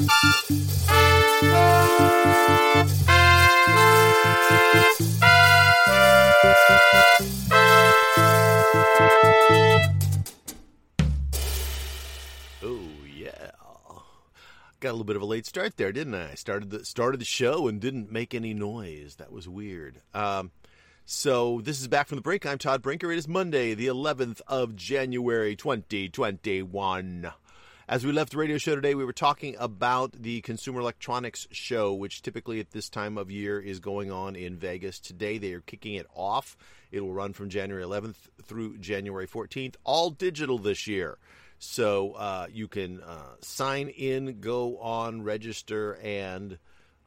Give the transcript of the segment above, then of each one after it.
Oh yeah, got a little bit of a late start there, didn't I? Started the started the show and didn't make any noise. That was weird. Um, so this is back from the break. I'm Todd Brinker. It is Monday, the 11th of January, 2021. As we left the radio show today, we were talking about the Consumer Electronics Show, which typically at this time of year is going on in Vegas. Today they are kicking it off. It will run from January 11th through January 14th, all digital this year. So uh, you can uh, sign in, go on, register, and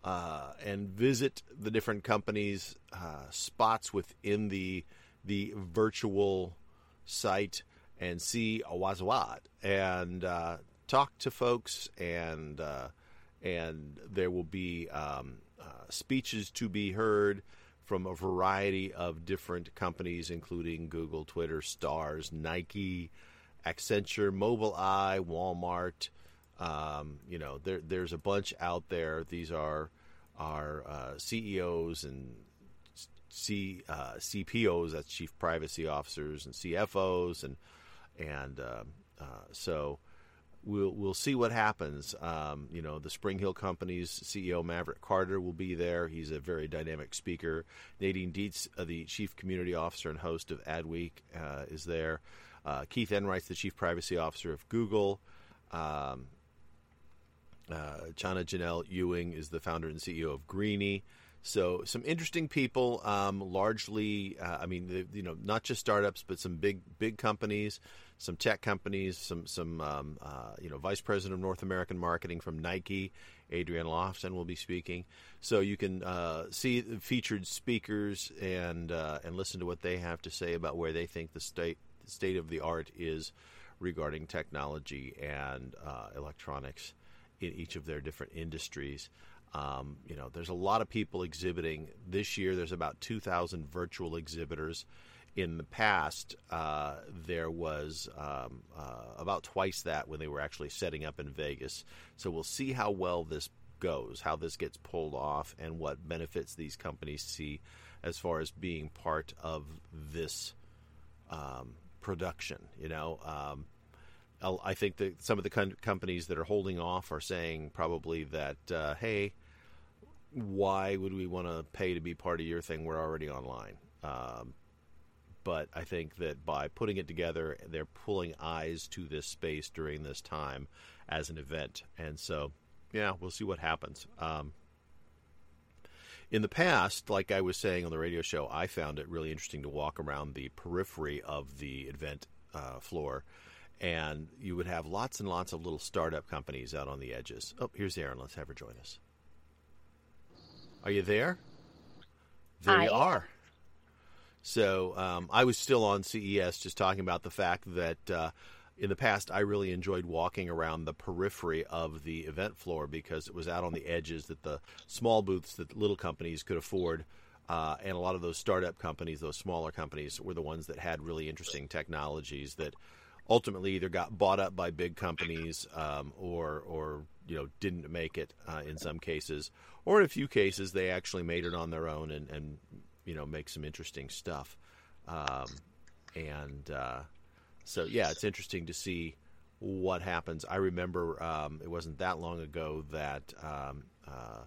uh, and visit the different companies' uh, spots within the the virtual site and see Awazawad and uh, talk to folks and uh, and there will be um, uh, speeches to be heard from a variety of different companies, including Google, Twitter, Stars, Nike, Accenture, Mobileye, Walmart. Um, you know, there, there's a bunch out there. These are are uh, CEOs and C, uh, CPOs, that's Chief Privacy Officers, and CFOs, and and uh, uh, so we'll we'll see what happens. Um, you know, the Spring Hill Company's CEO Maverick Carter will be there. He's a very dynamic speaker. Nadine Dietz, uh, the Chief Community Officer and host of Adweek, uh, is there. Uh, Keith Enright, the Chief Privacy Officer of Google. Um, uh, Chana Janelle Ewing is the founder and CEO of Greenie. So some interesting people, um, largely, uh, I mean, the, you know, not just startups, but some big big companies, some tech companies, some some um, uh, you know, vice president of North American marketing from Nike, Adrienne Lofton will be speaking. So you can uh, see featured speakers and uh, and listen to what they have to say about where they think the state state of the art is regarding technology and uh, electronics in each of their different industries. Um, you know, there's a lot of people exhibiting this year. There's about 2,000 virtual exhibitors. In the past, uh, there was um, uh, about twice that when they were actually setting up in Vegas. So we'll see how well this goes, how this gets pulled off, and what benefits these companies see as far as being part of this um, production. You know, um, I think that some of the com- companies that are holding off are saying probably that, uh, hey, why would we want to pay to be part of your thing? We're already online. Um, but I think that by putting it together, they're pulling eyes to this space during this time as an event. And so, yeah, we'll see what happens. Um, in the past, like I was saying on the radio show, I found it really interesting to walk around the periphery of the event uh, floor and you would have lots and lots of little startup companies out on the edges. Oh, here's Erin. Let's have her join us. Are you there? There Hi. you are. So um, I was still on CES, just talking about the fact that uh, in the past I really enjoyed walking around the periphery of the event floor because it was out on the edges that the small booths that little companies could afford. Uh, and a lot of those startup companies, those smaller companies, were the ones that had really interesting technologies that ultimately either got bought up by big companies um, or or you know didn't make it uh, in some cases, or in a few cases they actually made it on their own and, and you know make some interesting stuff. Um, and uh, so yeah, it's interesting to see what happens. I remember um, it wasn't that long ago that um, uh,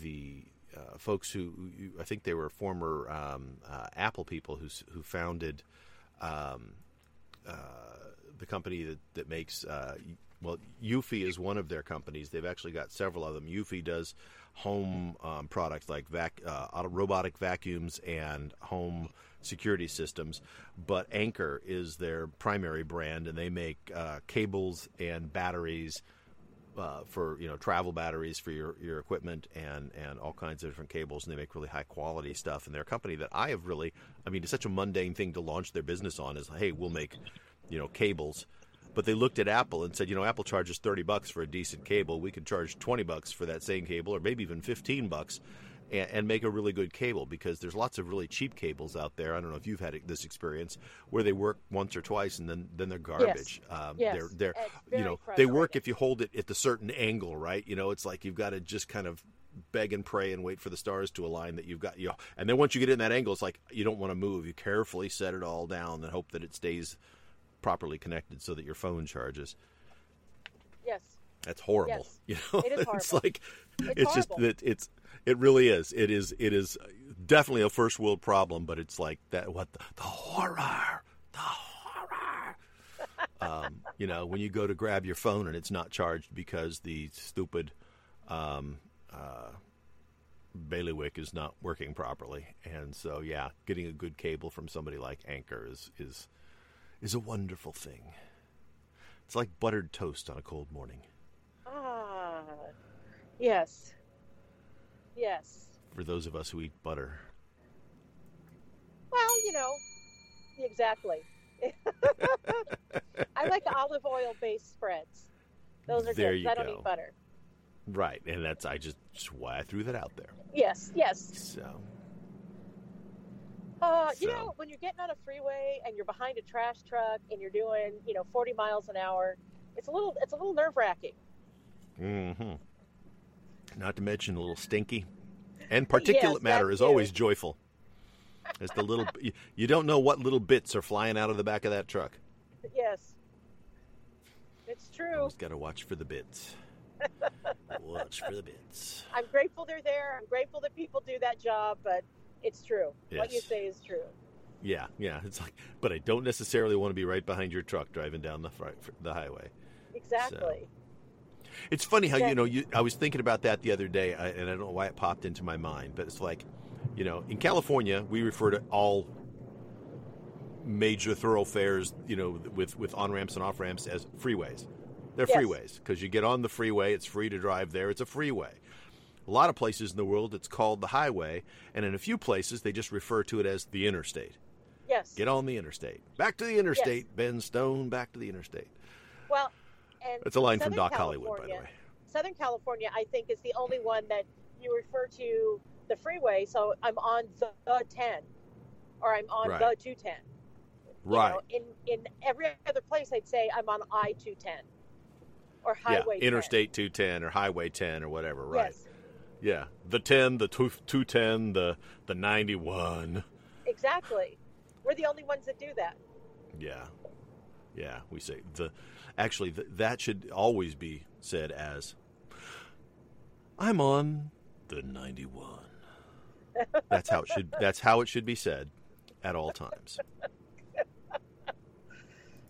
the uh, folks who, who I think they were former um, uh, Apple people who who founded um, uh, the company that that makes uh, well, Eufy is one of their companies. They've actually got several of them. Eufy does home um, products like vac- uh, robotic vacuums and home security systems, but Anker is their primary brand, and they make uh, cables and batteries. Uh, for you know travel batteries for your, your equipment and, and all kinds of different cables and they make really high quality stuff and they're a company that I have really I mean it's such a mundane thing to launch their business on is hey we'll make you know cables but they looked at Apple and said, you know, Apple charges 30 bucks for a decent cable. We could charge 20 bucks for that same cable or maybe even 15 bucks and, and make a really good cable because there's lots of really cheap cables out there. I don't know if you've had this experience where they work once or twice and then then they're garbage. Yes. Um, Yes. They're they're you know they work if you hold it at the certain angle, right? You know, it's like you've got to just kind of beg and pray and wait for the stars to align that you've got you know and then once you get in that angle it's like you don't want to move you carefully set it all down and hope that it stays properly connected so that your phone charges Yes. that's horrible. Yes. You know, It is it's like It's it's, just that it's it really is. It is it is definitely a first world problem, but it's like that. What the, the horror? The horror. um, you know, when you go to grab your phone and it's not charged because the stupid um, uh, bailiwick is not working properly, and so yeah, getting a good cable from somebody like Anker is is is a wonderful thing. It's like buttered toast on a cold morning. Ah. Yes. Yes. for those of us who eat butter. Well, you know, exactly. I like olive oil based spreads. Those are There good. you I don't go. eat butter. Right, and that's I just, just why I threw that out there. Yes, yes. So Uh, you know, when you're getting on a freeway and you're behind a trash truck and you're doing, you know, 40 miles an hour, it's a little, it's a little nerve wracking. Mm-hmm. Not to mention a little stinky, and particulate Yes, matter is too. always joyful. As the little, you, you don't know what little bits are flying out of the back of that truck. Yes, it's true. Always got to watch for the bits. watch for the bits. I'm grateful they're there. I'm grateful that people do that job, but it's true. What you say is true. Yeah, yeah. It's like, but I don't necessarily want to be right behind your truck driving down the the highway. Exactly. It's funny how you know you. I was thinking about that the other day, I- and I don't know why it popped into my mind, but it's like, you know, in California we refer to all major thoroughfares, you know, with with on ramps and off ramps as freeways. They're Yes. freeways because you get on the freeway, it's free to drive there. It's a freeway. A lot of places in the world it's called the highway, and in a few places they just refer to it as the interstate. Yes. Get on the interstate. Back to the interstate, yes. Ben Stone. Back to the interstate. Well, and That's a line from Southern Doc Hollywood, by the way. Southern California, I think, is the only one that you refer to the freeway. So I'm on the, the 10, or I'm on Right. the 210. Right. You know, in in every other place, I'd say I'm on I 210 or Highway yeah, Interstate 210 or Highway 10 or whatever, right? Yes, Yeah, the 10, the two, 210, the the 91. exactly. We're the only ones that do that. Yeah, yeah. We say the actually th- that should always be said as I'm on the 91. That's how it should. That's how it should be said at all times.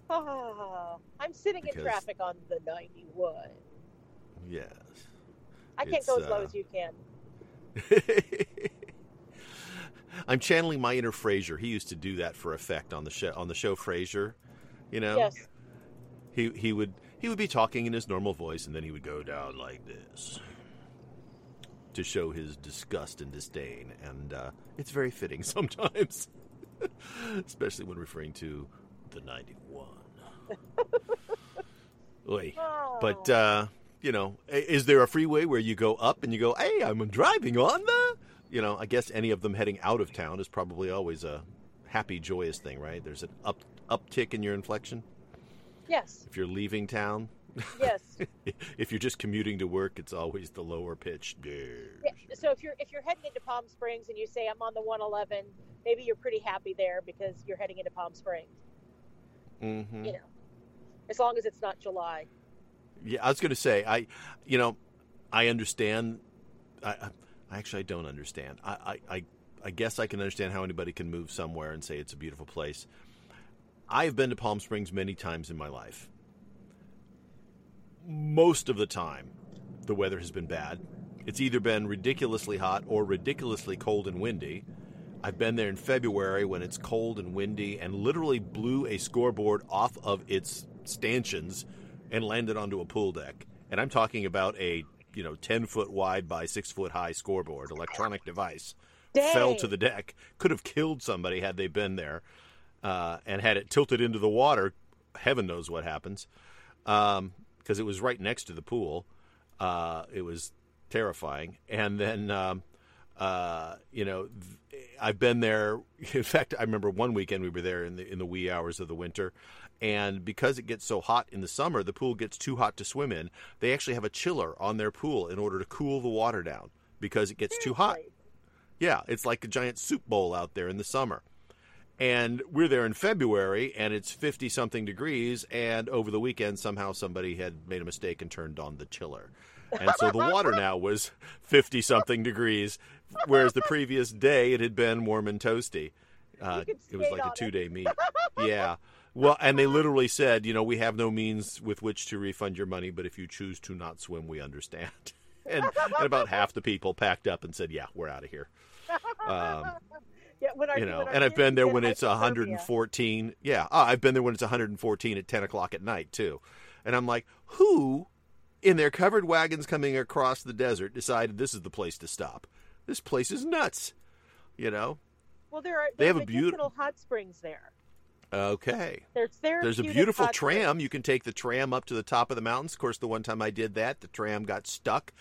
Ah, I'm sitting Because- in traffic on the 91. Yes. I can't It's, go as low uh, as you can. I'm channeling my inner Frasier. He used to do that for effect on the show on the show Frasier. You know, Yes. he he would he would be talking in his normal voice, and then he would go down like this to show his disgust and disdain, and uh, it's very fitting sometimes, especially when referring to the '91. Oy. But Oh. uh, you know, is there a freeway where you go up and you go, "Hey, I'm driving on the," you know? I guess any of them heading out of town is probably always a happy, joyous thing, right? There's an up uptick in your inflection yes, if you're leaving town. yes. if you're just commuting to work, it's always the lower pitch. Yeah, so if you're if you're heading into Palm Springs and you say I'm on the 111, maybe you're pretty happy there because you're heading into Palm Springs. hmm You know, as long as it's not July. Yeah, I was going to say, I, you know, I understand. I, I actually I don't understand. I, I, I, I guess I can understand how anybody can move somewhere and say it's a beautiful place. I've been to Palm Springs many times in my life. Most of the time, the weather has been bad. It's either been ridiculously hot or ridiculously cold and windy. I've been there in February when it's cold and windy and literally blew a scoreboard off of its stanchions and landed onto a pool deck. And I'm talking about a, you know, 10 foot wide by 6 foot high scoreboard, electronic device. Fell to the deck. Could have killed somebody had they been there. Uh, and had it tilted into the water, heaven knows what happens. Because it was right next to the pool. Uh, it was terrifying. And then um, uh, you know, th- I've been there. In fact, I remember one weekend we were there in the in the wee hours of the winter, and because it gets so hot in the summer, the pool gets too hot to swim in. They actually have a chiller on their pool in order to cool the water down because it gets too hot. Yeah, it's like a giant soup bowl out there in the summer. And we're there in February and it's 50 something degrees. And over the weekend, somehow somebody had made a mistake and turned on the chiller. And so the water now was 50 something degrees, whereas the previous day it had been warm and toasty. Uh, it was like a two day meet. Yeah. Well, and they literally said, you know, we have no means with which to refund your money, but if you choose to not swim, we understand. And, and about half the people packed up and said, yeah, we're out of here. Um, Yeah, when our, you know, and I've been there when it's hypothermia. 114. Yeah, oh, I've been there when it's 114 at 10 o'clock at night too, and I'm like, who, in their covered wagons coming across the desert, decided this is the place to stop? This place is nuts. You know. Well, there are They have a beaut- medicinal hot springs there. Okay. There's There's a beautiful hot tram. You can take the tram up to the top of the mountains. Of course, the one time I did that, the tram got stuck.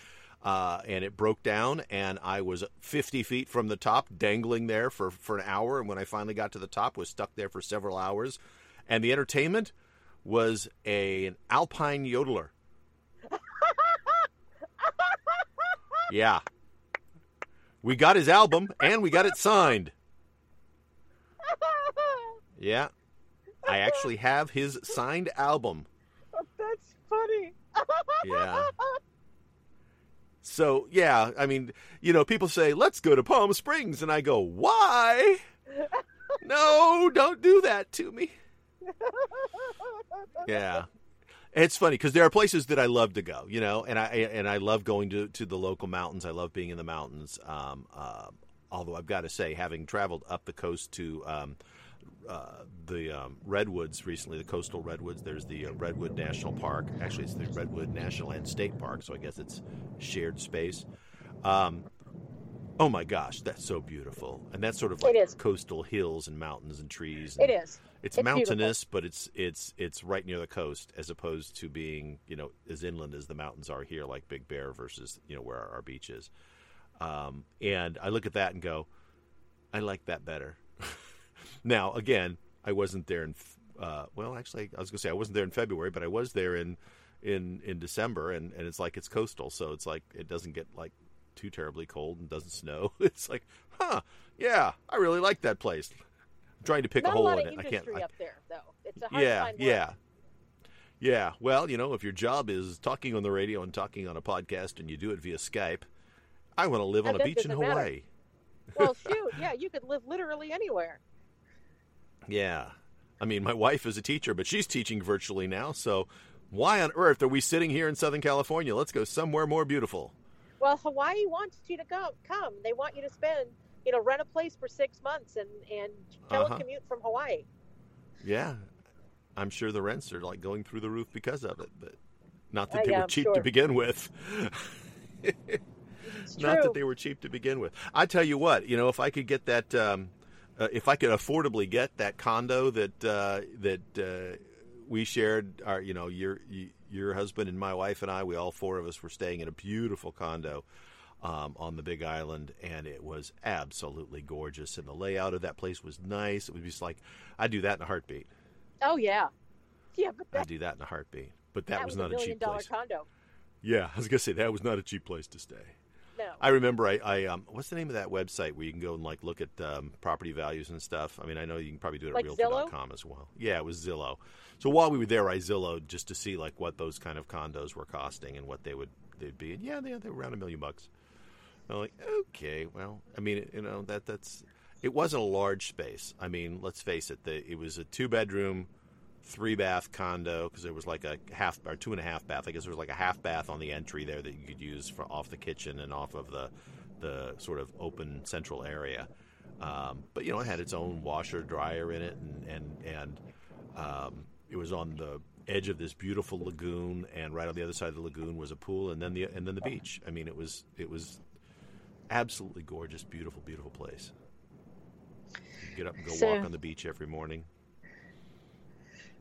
Uh, and it broke down, and I was 50 feet from the top, dangling there for, for an hour. And when I finally got to the top, was stuck there for several hours. And the entertainment was a, an alpine yodeler. yeah, we got his album, and we got it signed. Yeah, I actually have his signed album. That's funny. Yeah. So yeah, I mean, you know, people say let's go to Palm Springs, and I go, why? no, don't do that to me. Yeah, it's funny because there are places that I love to go, you know, and I and I love going to to the local mountains. I love being in the mountains. Um, uh, although I've got to say, having traveled up the coast to um, uh, the um, redwoods recently, the coastal redwoods. There's the uh, Redwood National Park. Actually, it's the Redwood National and State Park, so I guess it's shared space. Um, oh my gosh, that's so beautiful, and that's sort of like It coastal hills and mountains and trees. And is. It's, It's mountainous, but it's it's it's right near the coast, as opposed to being you know as inland as the mountains are here, like Big Bear versus you know where our, our beach is. Um, and I look at that and go, I like that better. now, again, I wasn't there in. Uh, well, actually, I was going to say I wasn't there in February, but I was there in in in December, and and it's like it's coastal, so it's like it doesn't get like too terribly cold and doesn't snow. It's like, huh, yeah, I really like that place. I'm trying to pick Not a a hole lot in it. I can't. I, up there, though. It's a hard yeah, yeah. Yeah, well, you know, if your job is talking on the radio and talking on a podcast and you do it via Skype, I want to live on a beach in doesn't matter. Hawaii. Well, shoot, yeah, you could live literally anywhere. Yeah. I mean, my wife is a teacher, but she's teaching virtually now, so why on earth are we sitting here in Southern California? Let's go somewhere more beautiful. Well, Hawaii wants you to go, come. They want you to spend, you know, rent a place for six months and and Uh-huh. telecommute from Hawaii. Yeah. I'm sure the rents are like going through the roof because of it, but not that Uh, they yeah, were I'm cheap sure. to begin with. Not that they were cheap to begin with. I tell you what, you know, if I could get that, um, uh, if I could affordably get that condo that uh, that uh, we shared, our, you know, your your husband and my wife and I, we all four of us were staying in a beautiful condo um, on the Big Island, and it was absolutely gorgeous. And the layout of that place was nice. It was just like I'd do that in a heartbeat. Oh yeah, yeah, but that, I'd do that in a heartbeat. But that, that was, was not a a cheap place. condo. Yeah, I was gonna say that was not a cheap place to stay. No, I remember I, I um, what's the name of that website where you can go and like look at um, property values and stuff. I mean, I know you can probably do it at Like Zillow? realtor.com as well. Yeah, it was Zillow. So while we were there, I Zillowed just to see like what those kind of condos were costing and what they would they'd be. And yeah, they they were around a million bucks. I'm like, okay, well, I mean, you know that that's it wasn't a large space. I mean, let's face it, the, it was a two bedroom, three bath condo because there was like a half or two and a half bath. I guess there was like a half bath on the entry there that you could use for off the kitchen and off of the the sort of open central area. Um, but you know, it had its own washer dryer in it, and and and um, it was on the edge of this beautiful lagoon, and right on the other side of the lagoon was a pool, and then the and then the beach. I mean, it was it was absolutely gorgeous, beautiful, beautiful place. You get up and go So- walk on the beach every morning,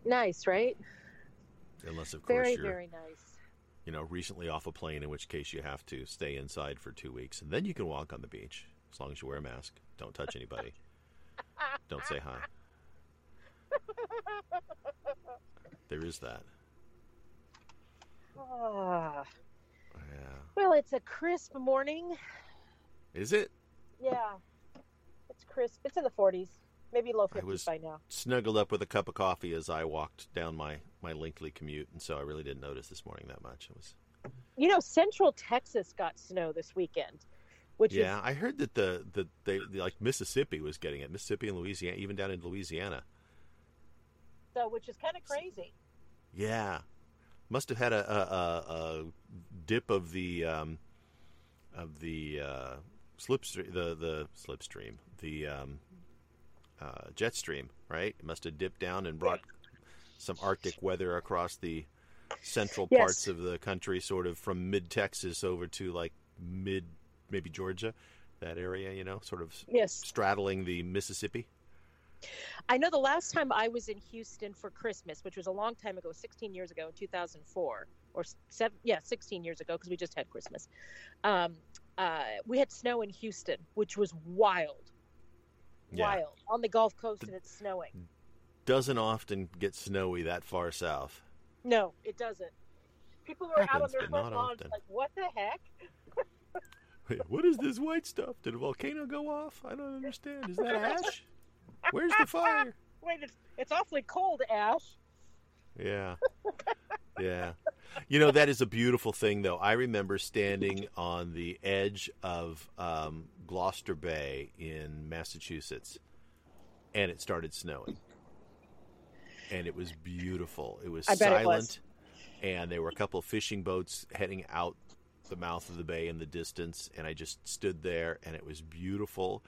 nice, right? unless of course Very, you're very nice. you know, recently off a plane, in which case you have to stay inside for two weeks, and then you can walk on the beach as long as you wear a mask. Don't touch anybody. Don't say hi. There is that. Ah. Yeah. well, it's a crisp morning. Is it? Yeah, it's crisp. It's in the 40s, maybe low I 50s was- by now. Snuggled up with a cup of coffee as I walked down my my lengthy commute, and so I really didn't notice this morning that much. It was You know, Central Texas got snow this weekend, which yeah. is I heard that the the they the, like Mississippi was getting it. Mississippi and Louisiana, even down in Louisiana. so, which is kind of crazy. Yeah, must have had a a, a, a dip of the um, of the uh, slipstream, the the slipstream, the um, uh, jet stream, right? It must have dipped down and brought some Arctic weather across the central Yes. parts of the country, sort of from mid Texas over to like mid maybe Georgia, that area, you know, sort of Yes, straddling the Mississippi. I know the last time I was in Houston for Christmas, which was a long time ago, 16 years ago in 2004, or seven, yeah, 16 years ago, because we just had Christmas. Um, uh, we had snow in Houston, which was wild, Yeah. wild on the Gulf Coast, and it's snowing. Doesn't often get snowy that far south. No, it doesn't. People were out on their front lawns like, "What the heck?" What is this white stuff? Did a volcano go off? I don't understand. Is that ash? Where's the fire? Wait, it's, it's awfully cold, Ash. Yeah. Yeah. You know, that is a beautiful thing, though. I remember standing on the edge of um, Gloucester Bay in Massachusetts, and it started snowing. And it was beautiful. It was I bet it silent, was. and there were a couple of fishing boats heading out the mouth of the bay in the distance, and I just stood there, and it was beautiful.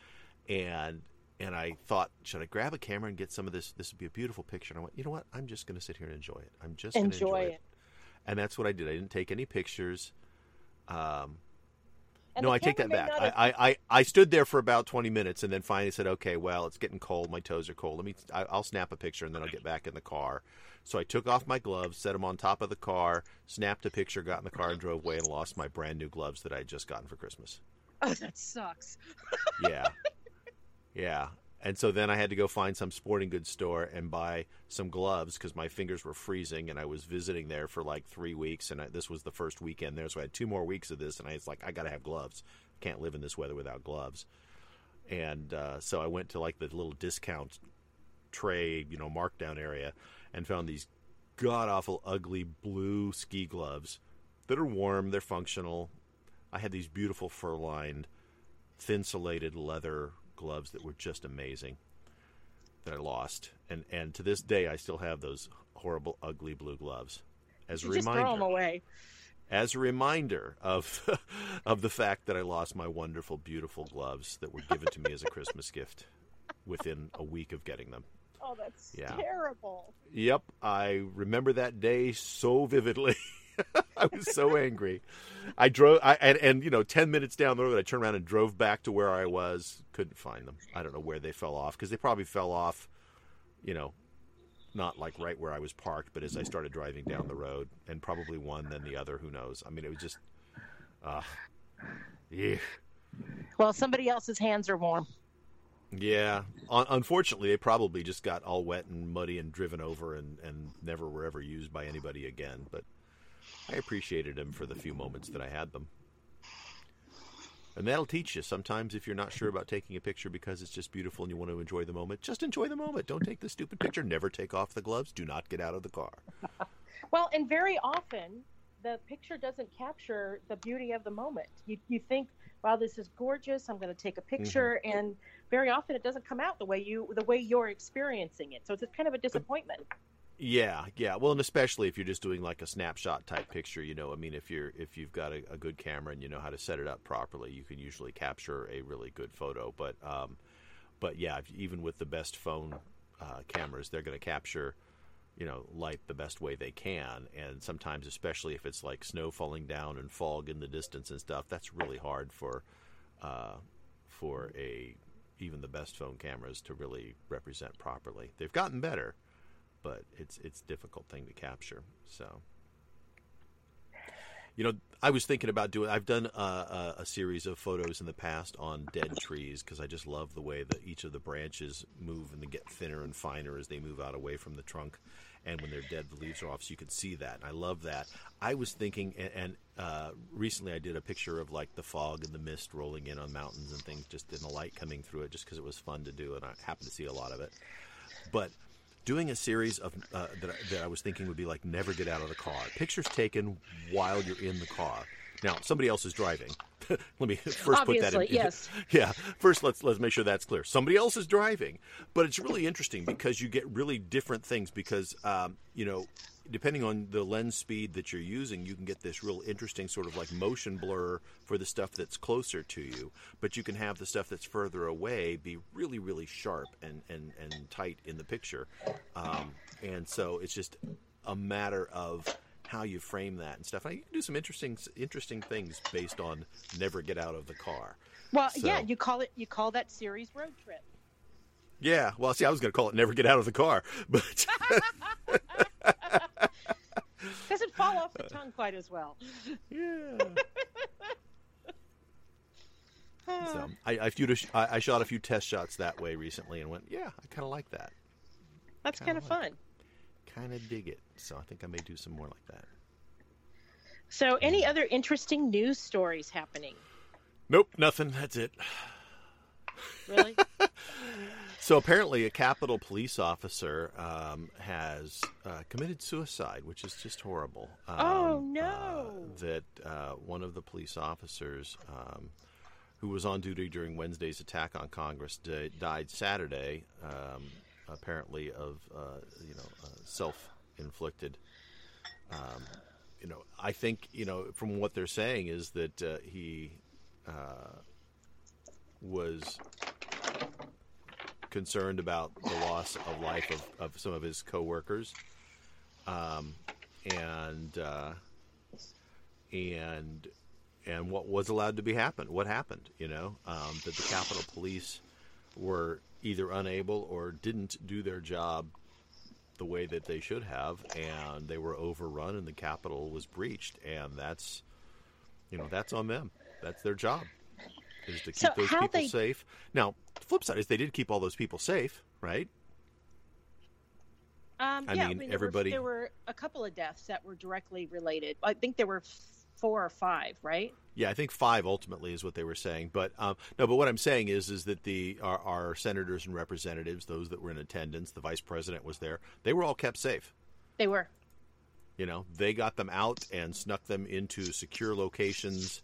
And and I thought, should I grab a camera and get some of this? This would be a beautiful picture. And I went, you know what? I'm just going to sit here and enjoy it. I'm just going to Enjoy enjoy it. And that's what I did. I didn't take any pictures. Um, And no, I take that back. I, have- I, I, I stood there for about 20 minutes and then finally said, okay, well, it's getting cold. My toes are cold. Let me, I, I'll snap a picture and then I'll get back in the car. So I took off my gloves, set them on top of the car, snapped a picture, got in the car and drove away and lost my brand new gloves that I had just gotten for Christmas. Oh, that sucks. Yeah. yeah. And so then I had to go find some sporting goods store and buy some gloves because my fingers were freezing and I was visiting there for like three weeks and I, this was the first weekend there. So I had two more weeks of this and I was like, I got to have gloves. Can't live in this weather without gloves. And uh, so I went to like the little discount tray, you know, markdown area and found these god awful, ugly blue ski gloves that are warm, they're functional. I had these beautiful fur lined, thin leather gloves that were just amazing that I lost. And and to this day I still have those horrible, ugly blue gloves. As a You just throw them reminder away. as a reminder of of the fact that I lost my wonderful, beautiful gloves that were given to me as a Christmas gift within a week of getting them. Oh, that's Yeah. terrible. Yep, I remember that day so vividly. I was so angry. I drove, I, and, and you know, ten minutes down the road, I turned around and drove back to where I was. Couldn't find them. I don't know where they fell off because they probably fell off, you know, not like right where I was parked, but as I started driving down the road, and probably one, then the other. Who knows? I mean, it was just, uh, yeah. Well, somebody else's hands are warm. Yeah. Unfortunately, they probably just got all wet and muddy and driven over and, and never were ever used by anybody again. But I appreciated them for the few moments that I had them. And that'll teach you. Sometimes, if you're not sure about taking a picture because it's just beautiful and you want to enjoy the moment, just enjoy the moment. Don't take the stupid picture. Never take off the gloves. Do not get out of the car. Well, and very often the picture doesn't capture the beauty of the moment. You, you think, wow, this is gorgeous. I'm going to take a mm-hmm. picture, and very often it doesn't come out the way you the way you're experiencing it. So it's kind of a disappointment. Yeah, yeah. Well, and especially if you're just doing like a snapshot type picture, you know, I mean, if you're if you've got a, a good camera and you know how to set it up properly, you can usually capture a really good photo. But, um, but yeah, even with the best phone uh, cameras, they're going to capture, you know, light the best way they can. And sometimes, especially if it's like snow falling down and fog in the distance and stuff, that's really hard for, uh, for a even the best phone cameras to really represent properly. They've gotten better but it's it's a difficult thing to capture. So You know, I was thinking about doing. I've done a, a, a series of photos in the past on dead trees because I just love the way that each of the branches move and they get thinner and finer as they move out away from the trunk. And when they're dead, the leaves are off, so you can see that. And I love that. I was thinking, and, and uh, recently I did a picture of like the fog and the mist rolling in on mountains and things, just in the light coming through it, just because it was fun to do, and I happened to see a lot of it. But doing a series of uh, that, that I was thinking would be like never get out of the car. Pictures taken while you're in the car. Now somebody else is driving. Let me first Obviously, put that in. yes. Yeah. First, let's let's make sure that's clear. Somebody else is driving, but it's really interesting because you get really different things because um, you know. Depending on the lens speed that you're using, you can get this real interesting sort of like motion blur for the stuff that's closer to you. But you can have the stuff that's further away be really, really sharp and, and, and tight in the picture. Um, and so it's just a matter of how you frame that and stuff. And you can do some interesting interesting things based on never get out of the car. Well, So- yeah, you call it you call that series road trip. Yeah, well, see, I was going to call it never get out of the car, but Doesn't fall off the tongue quite as well. yeah. So I, I, I, I shot a few test shots that way recently and went, yeah, I kind of like that. That's kinda like fun. Kind of dig it. So I think I may do some more like that. So, any other interesting news stories happening? Nope, nothing. That's it. Really? So apparently, a Capitol police officer um, has uh, committed suicide, which is just horrible. Um, Oh, no. uh, that uh, one of the police officers um, who was on duty during Wednesday's attack on Congress di- died Saturday, um, apparently of uh, you know uh, self-inflicted. Um, you know, I think you know from what they're saying is that uh, he was concerned about the loss of life of, of some of his coworkers, um, and uh, and and what was allowed to be happened, what happened, you know, um, that the Capitol Police were either unable or didn't do their job the way that they should have, and they were overrun, and the capital was breached, and that's you know that's on them. That's their job is to keep So those people they- safe. Now, the flip side is they did keep all those people safe, right? Um, I yeah, mean, there everybody- Were, there were a couple of deaths that were directly related. I think there were four or five, right? Yeah, I think five ultimately is what they were saying. But um, no, but what I'm saying is, is that the our, our senators and representatives, those that were in attendance, the vice president was there. They were all kept safe. They were. You know, they got them out and snuck them into secure locations.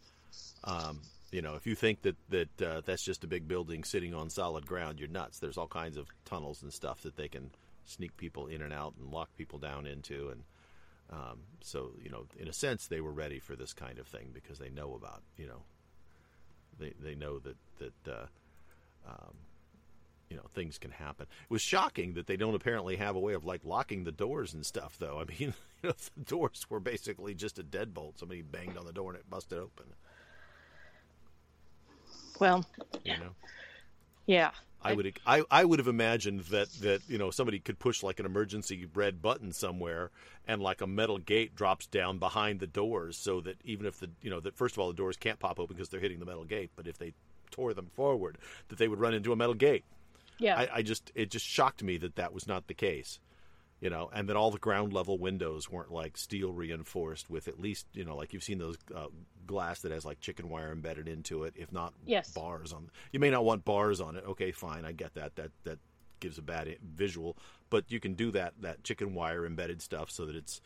Um, you know, if you think that that uh, that's just a big building sitting on solid ground, you're nuts. There's all kinds of tunnels and stuff that they can sneak people in and out and lock people down into, and um, so you know, in a sense, they were ready for this kind of thing because they know about you know, they they know that that. Uh, um, you know things can happen. It was shocking that they don't apparently have a way of like locking the doors and stuff, though. I mean, you know, the doors were basically just a deadbolt. Somebody banged on the door and it busted open. Well, You know, yeah. I would I, I would have imagined that that you know somebody could push like an emergency red button somewhere and like a metal gate drops down behind the doors so that even if the you know that first of all the doors can't pop open because they're hitting the metal gate, but if they tore them forward, that they would run into a metal gate. Yeah. I, I just it just shocked me that that was not the case, you know, and that all the ground level windows weren't like steel reinforced with at least you know like you've seen those uh, glass that has like chicken wire embedded into it, if not Yes. bars on. You may not want bars on it. Okay, fine, I get that. That that gives a bad visual, but you can do that that chicken wire embedded stuff so that it's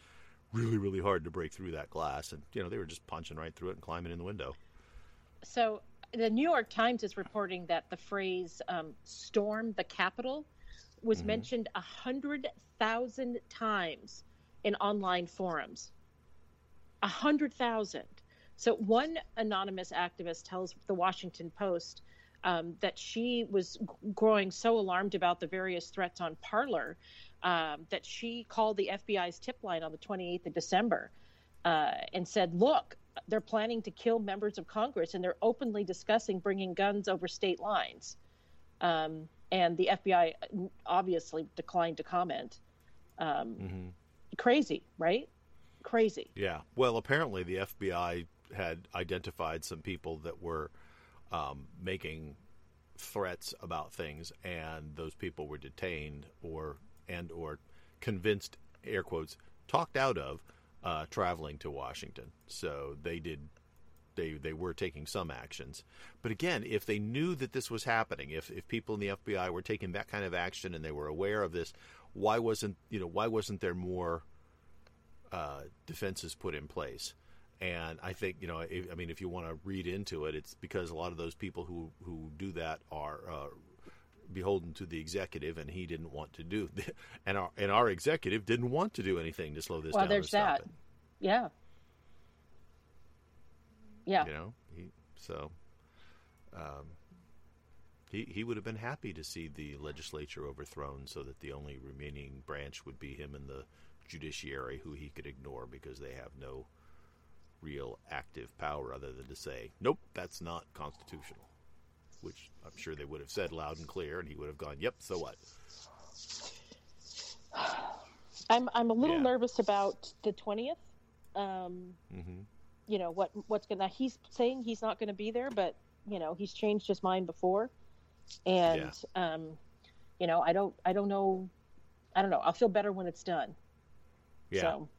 really really hard to break through that glass. And you know they were just punching right through it and climbing in the window. So the New York Times is reporting that the phrase um, "storm the Capitol" was Mm-hmm. mentioned a hundred thousand times in online forums. A hundred thousand. So one anonymous activist tells the Washington Post um, that she was growing so alarmed about the various threats on Parler um, that she called the FBI's tip line on the 28th of December uh, and said, "Look, they're planning to kill members of Congress, and they're openly discussing bringing guns over state lines." Um, and the FBI obviously declined to comment. Um, Crazy, right? crazy. Yeah. Well, apparently the FBI had identified some people that were um, making threats about things, and those people were detained or and or convinced, air quotes, talked out of uh, traveling to Washington. So they did. They, they were taking some actions, but again, if they knew that this was happening, if, if people in the FBI were taking that kind of action and they were aware of this, why wasn't you know why wasn't there more uh, defenses put in place? And I think you know, if, I mean, if you want to read into it, it's because a lot of those people who who do that are uh, beholden to the executive, and he didn't want to do, and our and our executive didn't want to do anything to slow this well, down. Well, there's that. It. Yeah. Yeah. You know, he, so um, he he would have been happy to see the legislature overthrown, so that the only remaining branch would be him and the judiciary, who he could ignore because they have no real active power other than to say, "Nope, that's not constitutional." Which I'm sure they would have said loud and clear, and he would have gone, "Yep, so what?" I'm I'm a little Yeah. nervous about the twentieth. Um, hmm you know what what's gonna. He's saying he's not going to be there, but you know he's changed his mind before, and um, you know I don't I don't know I don't know. I'll feel better when it's done. Yeah, So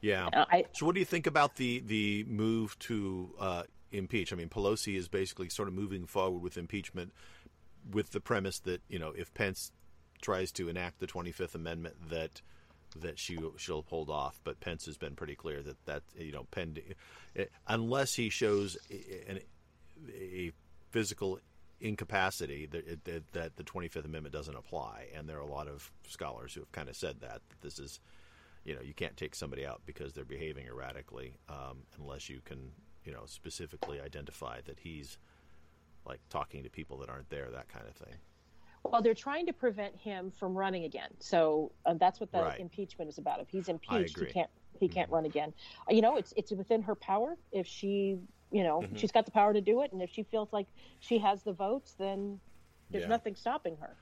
yeah. uh, I So, what do you think about the the move to uh, impeach? I mean, Pelosi is basically sort of moving forward with impeachment, with the premise that you know if Pence tries to enact the Twenty Fifth Amendment, that that she she'll hold off. But Pence has been pretty clear that that you know pending unless he shows a, a physical incapacity that, that, that the 25th amendment doesn't apply and there are a lot of scholars who have kind of said that, that this is you know you can't take somebody out because they're behaving erratically um, unless you can you know specifically identify that he's like talking to people that aren't there that kind of thing well they're trying to prevent him from running again. So uh, that's what the Right. impeachment is about. If he's impeached, he can't he can't run again. Uh, You know, it's it's within her power if she you know Mhm. she's got the power to do it, and if she feels like she has the votes, then there's Yeah. nothing stopping her.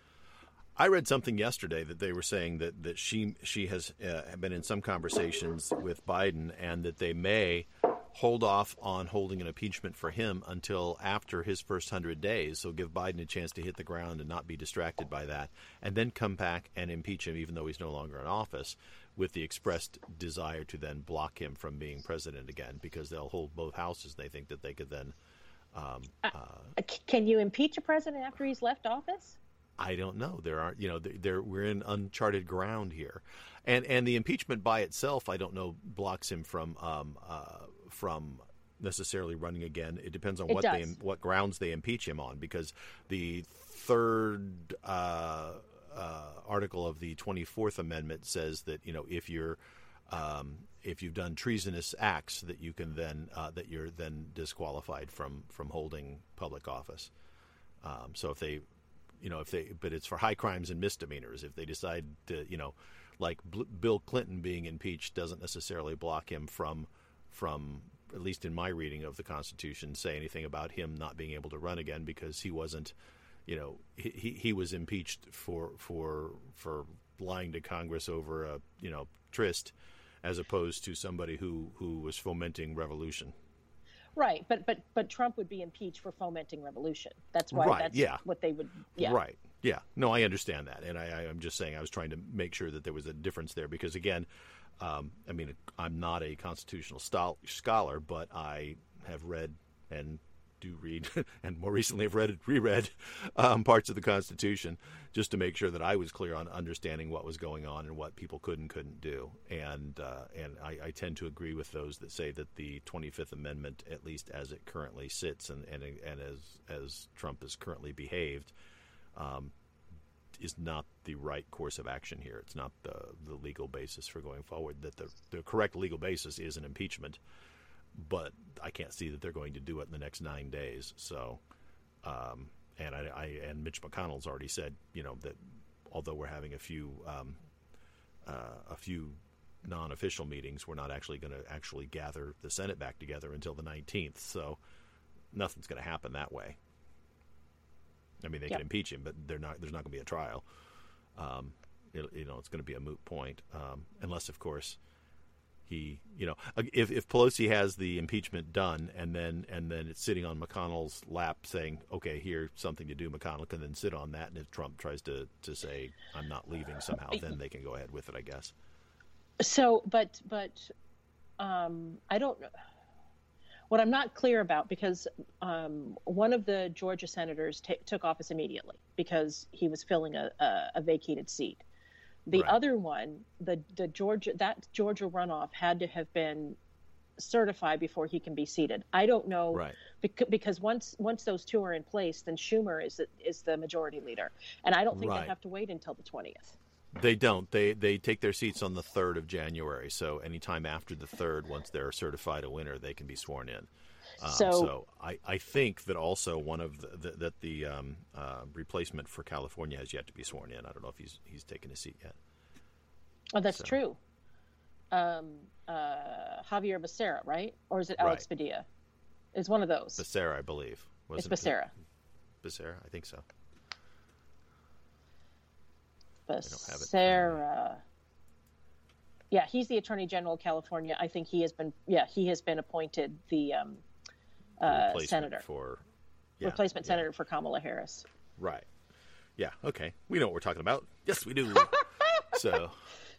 I read something yesterday that they were saying that, that she she has uh, been in some conversations with Biden and that they may hold off on holding an impeachment for him until after his first hundred days, so give Biden a chance to hit the ground and not be distracted by that, and then come back and impeach him even though he's no longer in office, with the expressed desire to then block him from being president again because they'll hold both houses. They think that they could then. Um, uh, Uh, Can you impeach a president after he's left office? I don't know. There aren't, you know, there we're in uncharted ground here, and and the impeachment by itself, I don't know, blocks him from um, uh, from necessarily running again. It depends on It what they what grounds they impeach him on, because the third uh, uh, article of the Twenty Fourth Amendment says that you know if you're um, if you've done treasonous acts, that you can then uh, that you're then disqualified from from holding public office. Um, so if they, you know, if they, but it's for high crimes and misdemeanors. If they decide to, you know, like Bill Clinton being impeached doesn't necessarily block him from, from at least in my reading of the Constitution, say anything about him not being able to run again because he wasn't, you know, he he, was impeached for for for lying to Congress over a you know tryst, as opposed to somebody who who was fomenting revolution. Right, but but but Trump would be impeached for fomenting revolution. That's why Right, that's yeah. what they would. Yeah, Right. Yeah. No, I understand that, and I, I, I'm just saying I was trying to make sure that there was a difference there because, again, um, I mean, I'm not a constitutional scholar, but I have read and do read, and more recently have read reread um, parts of the Constitution just to make sure that I was clear on understanding what was going on and what people could and couldn't do. And uh, and I, I tend to agree with those that say that the 25th Amendment, at least as it currently sits and and, and as as Trump has currently behaved, um, is not the right course of action here. It's not the the legal basis for going forward. That the the correct legal basis is an impeachment, but I can't see that they're going to do it in the next nine days. So, um, and I, I and Mitch McConnell's already said, you know, that although we're having a few um, uh, a few non-official meetings, we're not actually going to actually gather the Senate back together until the 19th. So, nothing's going to happen that way. I mean, they Yep. can impeach him, but they're not. There's not going to be a trial. Um, it, you know, it's going to be a moot point, um, unless, of course, he, you know, if if Pelosi has the impeachment done and then and then it's sitting on McConnell's lap saying, "Okay, here's something to do," McConnell can then sit on that, and if Trump tries to to say, "I'm not leaving," somehow, then they can go ahead with it, I guess. So, but but um, I don't. What I'm not clear about because um, one of the Georgia senators t- took office immediately because he was filling a, a, a vacated seat. The right. other one, the the Georgia that Georgia runoff had to have been certified before he can be seated. I don't know right. because, because once once those two are in place, then Schumer is the, is the majority leader, and I don't think right. they have to wait until the twentieth. They don't. They they take their seats on the third of January. So anytime after the third, once they're certified a winner, they can be sworn in. Um, so, so I, I think that also one of the, the that the um, uh, replacement for California has yet to be sworn in. I don't know if he's he's taken a seat yet. Oh, that's so. true. Um, uh, Xavier Becerra, right? Or is it Alex right. Padilla? It's one of those. Becerra, I believe. Wasn't it's Becerra. Becerra, I think so. Becerra. Yeah, he's the Attorney General of California. I think he has been. Yeah, he has been appointed the um, uh, senator for yeah, replacement yeah. senator for Kamala Harris. Right. Yeah. Okay. We know what we're talking about. Yes, we do. so.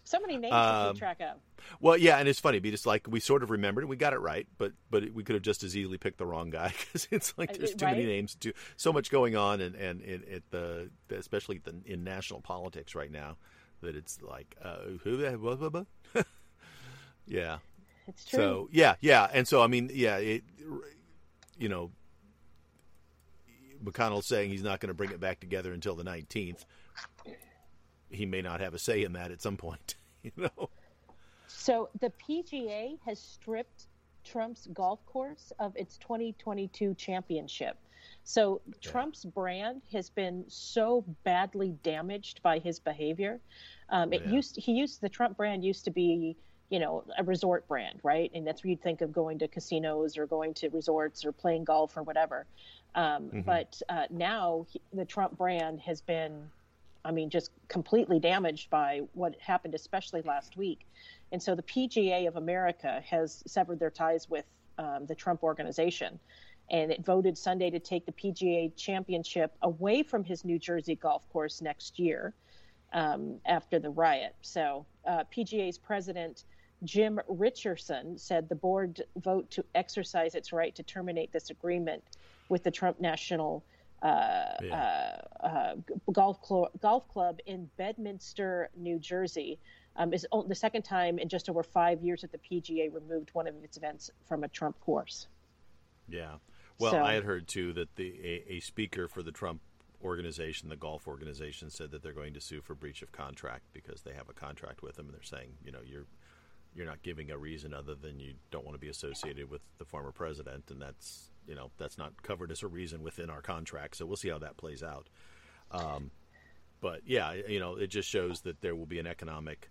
So many names um, to keep track of. Well, yeah, and it's funny because like we sort of remembered we got it right, but but we could have just as easily picked the wrong guy because it's like uh, there's too right? many names, too so much going on, and and at the especially the, in national politics right now that it's like uh, who blah, blah, blah. yeah, it's true. So yeah, yeah, and so I mean, yeah, it, you know, McConnell's saying he's not going to bring it back together until the 19th. He may not have a say in that at some point, you know. So the PGA has stripped Trump's golf course of its 2022 championship. So Trump's brand has been so badly damaged by his behavior. Um, it yeah. used he used the Trump brand used to be you know, a resort brand, right? And that's where you'd think of going to casinos or going to resorts or playing golf or whatever. Um, mm-hmm. But uh, now he, the Trump brand has been, I mean, just completely damaged by what happened, especially last week. And so the PGA of America has severed their ties with um, the Trump organization. And it voted Sunday to take the PGA championship away from his New Jersey golf course next year um, after the riot. So uh, PGA's president Jim Richardson said the board vote to exercise its right to terminate this agreement with the Trump National uh, yeah. uh, uh, golf, Cl- golf Club in Bedminster, New Jersey. Um, is the second time in just over five years that the PGA removed one of its events from a Trump course. Yeah. Well, so, I had heard too that the a, a speaker for the Trump organization, the golf organization, said that they're going to sue for breach of contract because they have a contract with them, and they're saying, you know, you're you're not giving a reason other than you don't want to be associated with the former president, and that's you know that's not covered as a reason within our contract. So we'll see how that plays out. Um, but yeah, you know, it just shows that there will be an economic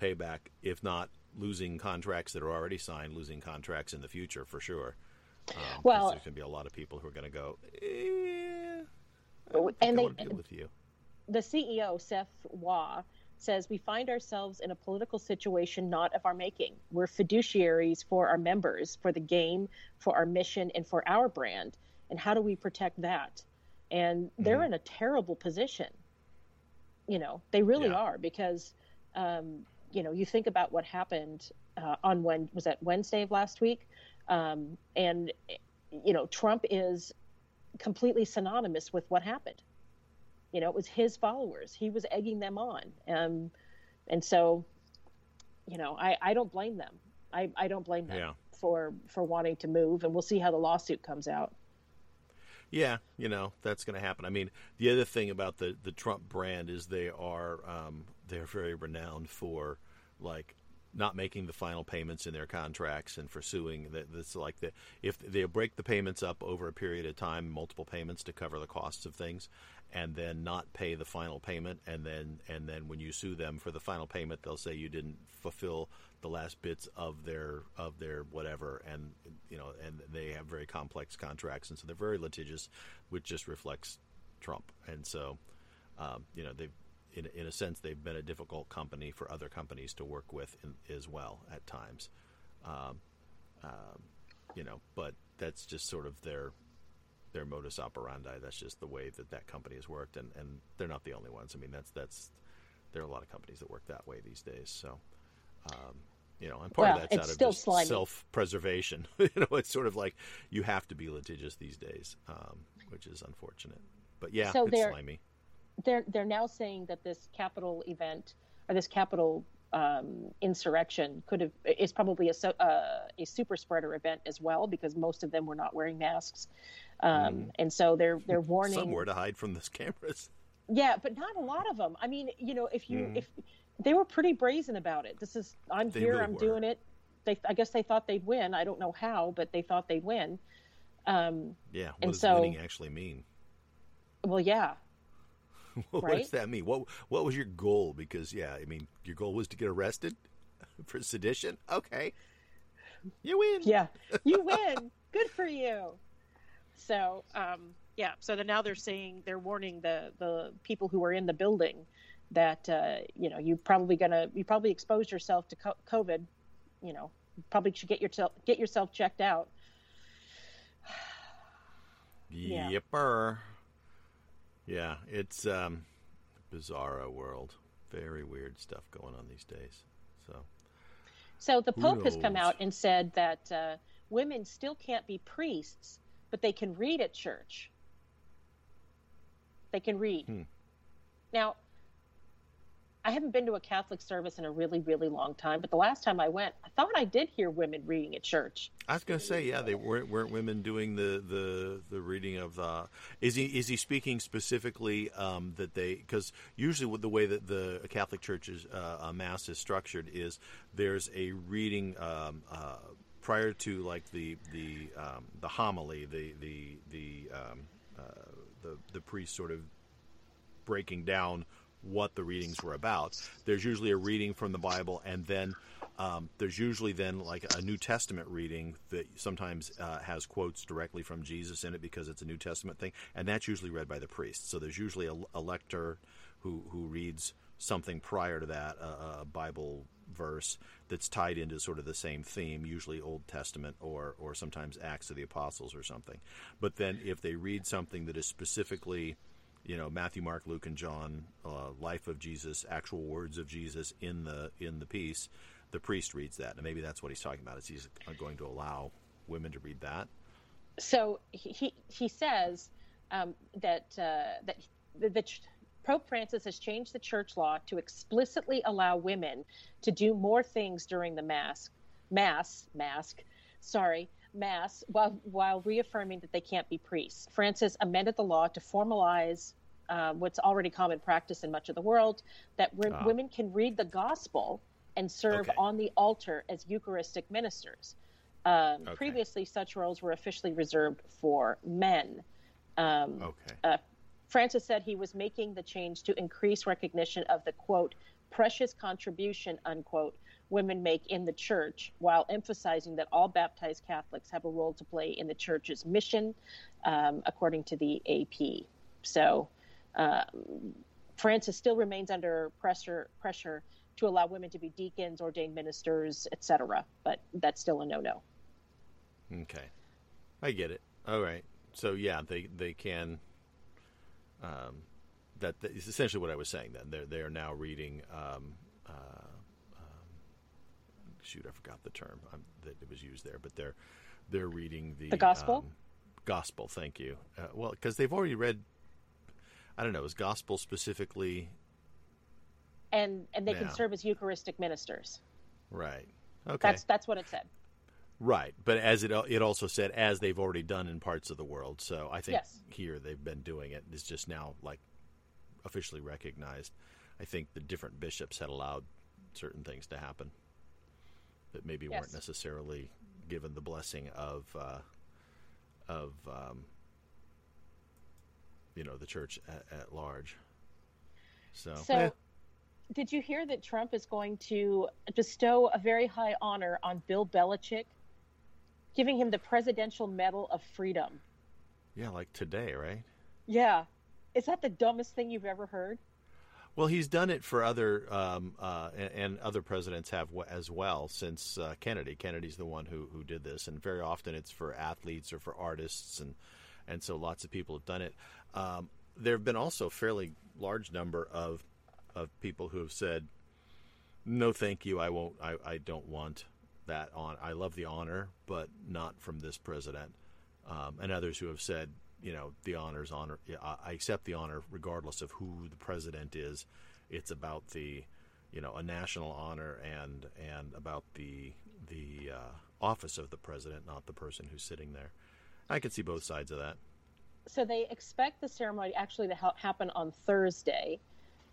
payback, if not losing contracts that are already signed, losing contracts in the future for sure. Um, well, there's going to be a lot of people who are going to go. Eh, and they, with you. The CEO Seth Waugh says we find ourselves in a political situation not of our making. We're fiduciaries for our members, for the game, for our mission, and for our brand. And how do we protect that? And they're mm-hmm. in a terrible position. You know, they really yeah. are because, um, you know, you think about what happened uh, on when was that Wednesday of last week, um, and you know, Trump is completely synonymous with what happened you know, it was his followers. He was egging them on. Um, and so, you know, I, I don't blame them. I, I don't blame them yeah. for, for wanting to move. And we'll see how the lawsuit comes out. Yeah, you know that's going to happen. I mean, the other thing about the the Trump brand is they are um, they're very renowned for like not making the final payments in their contracts and for suing. That that's like the if they break the payments up over a period of time, multiple payments to cover the costs of things, and then not pay the final payment and then and then when you sue them for the final payment they'll say you didn't fulfill the last bits of their of their whatever and you know and they have very complex contracts and so they're very litigious which just reflects Trump and so um, you know they've in in a sense, they've been a difficult company for other companies to work with in, as well at times. Um, um, you know, but that's just sort of their their modus operandi. That's just the way that that company has worked, and, and they're not the only ones. I mean, that's that's there are a lot of companies that work that way these days. So, um, you know, and part Well, of that's out of self preservation. you know, it's sort of like you have to be litigious these days, um, which is unfortunate. But yeah, So it's they're- slimy. they're they're now saying that this Capitol event or this Capitol um, insurrection could have is probably a uh, a super spreader event as well because most of them were not wearing masks, um, and so they're they're warning. Somewhere to hide from those cameras. Yeah, but not a lot of them. I mean, you know, if you Mhm. if they were pretty brazen about it. This is I'm They here. really I'm were. doing it. They I guess they thought they'd win. I don't know how, but they thought they'd win. Um, Yeah, what And does so- winning actually mean? well, yeah, what Right? does that mean? What What was your goal? Because yeah, I mean, your goal was to get arrested for sedition. Okay, you win. yeah, you win. Good for you. So, um, yeah. So then now they're saying they're warning the the people who are in the building that uh, you know you probably gonna you probably exposed yourself to co- COVID. You know, probably should get yourself get yourself checked out. Yeah. Yipper. Yeah, it's um, bizarro world. Very weird stuff going on these days. So So the Pope has come out and said that uh, women still can't be priests, but they can read at church. They can read. Hmm. Now, I haven't been to a Catholic service in a really, really long time, but the last time I went, I thought I did hear women reading at church. I was going to say, yeah, they weren't weren't women doing the the, the reading of. Uh, is he is he speaking specifically um, that they because usually the way that the Catholic Church's uh, uh, mass is structured is there's a reading um, uh, prior to like the the um, the homily the the the um, uh, the the priest sort of breaking down what the readings were about. There's usually a reading from the Bible, and then um, there's usually then like a New Testament reading that sometimes uh, has quotes directly from Jesus in it because it's a New Testament thing, and that's usually read by the priest. So there's usually a, a lector who who reads something prior to that, a, a Bible verse that's tied into sort of the same theme, usually Old Testament or or sometimes Acts of the Apostles or something. But then if they read something that is specifically you know Matthew, Mark, Luke, and John, uh, life of Jesus, actual words of Jesus in the in the piece. The priest reads that, and maybe that's what he's talking about. Is he's going to allow women to read that? So he he, says um, that uh, that the, the Pope Francis has changed the church law to explicitly allow women to do more things during the mass, mass, mask, sorry, mass, while while reaffirming that they can't be priests. Francis amended the law to formalize. Uh, what's already common practice in much of the world that wo- Ah. women can read the gospel and serve Okay. on the altar as Eucharistic ministers. Um, Okay. Previously, such roles were officially reserved for men. Um, Okay. uh, Francis said he was making the change to increase recognition of the quote precious contribution unquote women make in the church, while emphasizing that all baptized Catholics have a role to play in the church's mission, um, according to the AP. So. Um, Francis still remains under pressure pressure to allow women to be deacons, ordained ministers, etc. But that's still a no-no. Okay, I get it. All right. So yeah, they they can. Um, that, is essentially what I was saying. Then they're they are now reading. Um, uh, shoot, I forgot the term um, that it was used there, but they're they're reading the The gospel? um, gospel. Thank you. Uh, well, because they've already read. I don't know. Is gospel specifically And and they Yeah. can serve as Eucharistic ministers. right? Okay. That's that's what it said. Right, but as it it also said, as they've already done in parts of the world. So I think Yes. here they've been doing it. It's just now like officially recognized. I think the different bishops had allowed certain things to happen that maybe weren't necessarily given the blessing of uh, of um, you know the church at, at large. So, So, eh, did you hear that Trump is going to bestow a very high honor on Bill Belichick, giving him the Presidential Medal of Freedom? yeah, like today, right? Yeah. Is that the dumbest thing you've ever heard? Well, he's done it for other, um, uh, and, and, other presidents have w- as well since uh, Kennedy. Kennedy's the one who, who did this, and very often it's for athletes or for artists, and and so lots of people have done it. Um, there have been also a fairly large number of of people who have said, "No, thank you. I won't. I, I don't want that on. I love the honor, but not from this president." Um, and others who have said, you know the honors honor. I accept the honor regardless of who the president is. It's about the you know a national honor and and about the the uh, office of the president, not the person who's sitting there. I can see both sides of that. So they expect the ceremony actually to ha- happen on Thursday,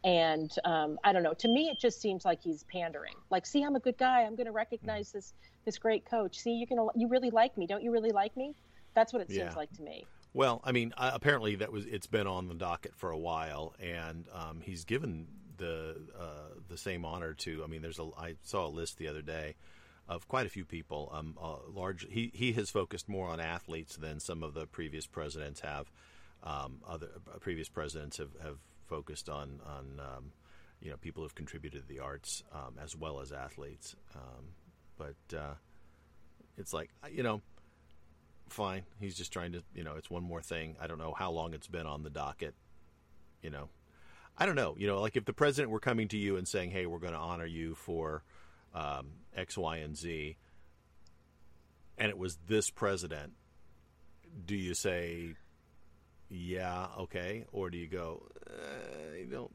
and um, I don't know. To me, it just seems like he's pandering. Like, see, I'm a good guy. I'm going to recognize mm-hmm. this this great coach. See, you're gonna you really like me, don't you? Really like me? That's what it seems yeah. like to me. Well, I mean, apparently that was it's been on the docket for a while, and um, he's given the uh, the same honor to. I mean, there's a I saw a list the other day of quite a few people. Um, uh, large he he has focused more on athletes than some of the previous presidents have. Um, other uh, previous presidents have, have focused on on um, you know people who have contributed to the arts um, as well as athletes. Um, but uh, it's like you know fine. He's just trying to, you know, it's one more thing. I don't know how long it's been on the docket. You know, I don't know. You know, like if the president were coming to you and saying, "Hey, we're going to honor you for um, X, Y, and Z," and it was this president, do you say, "Yeah, okay," or do you go, uh, "I don't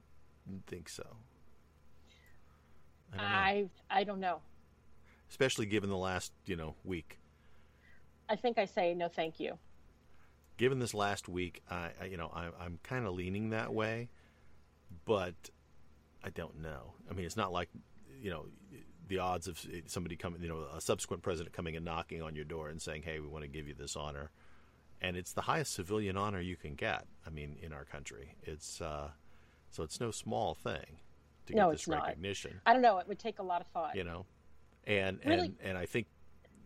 think so"? I don't I, I don't know. Especially given the last, you know, week. I think I say no, thank you. Given this last week, I, I you know I, I'm kind of leaning that way, but I don't know. I mean, it's not like you know the odds of somebody coming, you know, a subsequent president coming and knocking on your door and saying, "Hey, we want to give you this honor," and it's the highest civilian honor you can get. I mean, in our country, it's uh, so it's no small thing to no, get this recognition. Not. I don't know. It would take a lot of thought. You know, and really? and and I think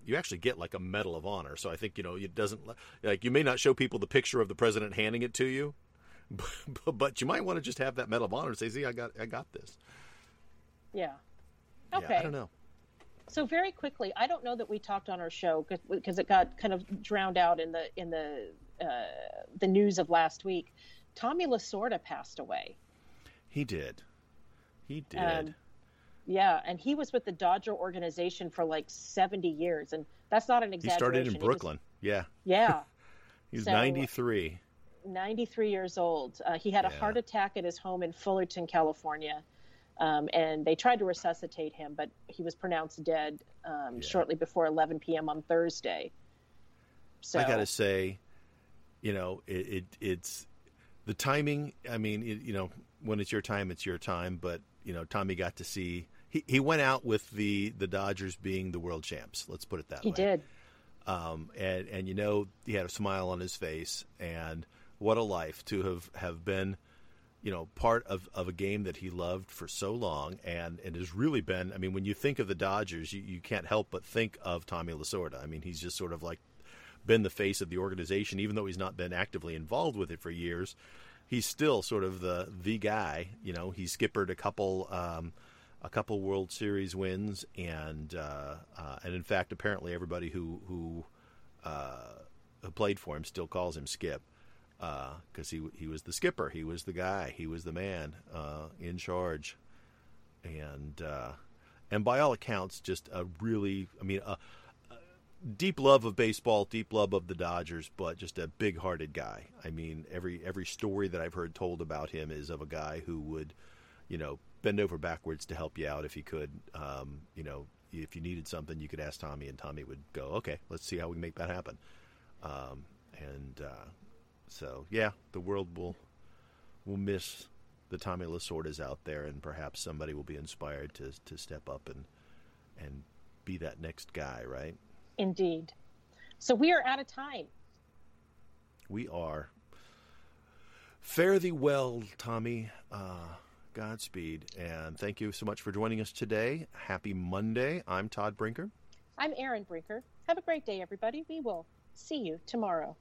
you actually get like a medal of honor. So I think you know it doesn't like you may not show people the picture of the president handing it to you, but, but you might want to just have that medal of honor and say, "See, I got I got this." Yeah. Okay. Yeah, I don't know. So very quickly, I don't know that we talked on our show because it got kind of drowned out in the in the uh, the news of last week. Tommy Lasorda passed away. He did. He did. Um, yeah, and he was with the Dodger organization for like 70 years, and that's not an exaggeration. He started in Brooklyn. Was, yeah. Yeah. He's so, 93. 93 years old. Uh, he had yeah. a heart attack at his home in Fullerton, California, um, and they tried to resuscitate him, but he was pronounced dead um, yeah. shortly before 11 p.m. on Thursday. So I got to say, you know, it, it, it's the timing. I mean, it, you know, when it's your time, it's your time. But you know, Tommy got to see he, he went out with the the Dodgers being the world champs. Let's put it that he way. He did. Um, and and you know he had a smile on his face, and what a life to have have been, you know, part of, of a game that he loved for so long, and and has really been. I mean, when you think of the Dodgers, you, you can't help but think of Tommy Lasorda. I mean, he's just sort of like been the face of the organization, even though he's not been actively involved with it for years. He's still sort of the the guy. You know, he skippered a couple. Um, a couple World Series wins, and uh, uh, and in fact, apparently everybody who who, uh, who played for him still calls him Skip because uh, he he was the skipper, he was the guy, he was the man uh, in charge, and uh, and by all accounts, just a really, I mean, a, a deep love of baseball, deep love of the Dodgers, but just a big-hearted guy. I mean, every every story that I've heard told about him is of a guy who would, you know, bend over backwards to help you out if he could. Um, you know, if you needed something, you could ask Tommy, and Tommy would go, "Okay, let's see how we make that happen." Um, and uh, so, yeah, the world will will miss the Tommy Lasordas out there, and perhaps somebody will be inspired to to step up and and be that next guy, right? Indeed. So we are out of time. We are. Fare thee well, Tommy. Uh, Godspeed. And thank you so much for joining us today. Happy Monday. I'm Todd Brinker. I'm Aaron Brinker. Have a great day, everybody. We will see you tomorrow.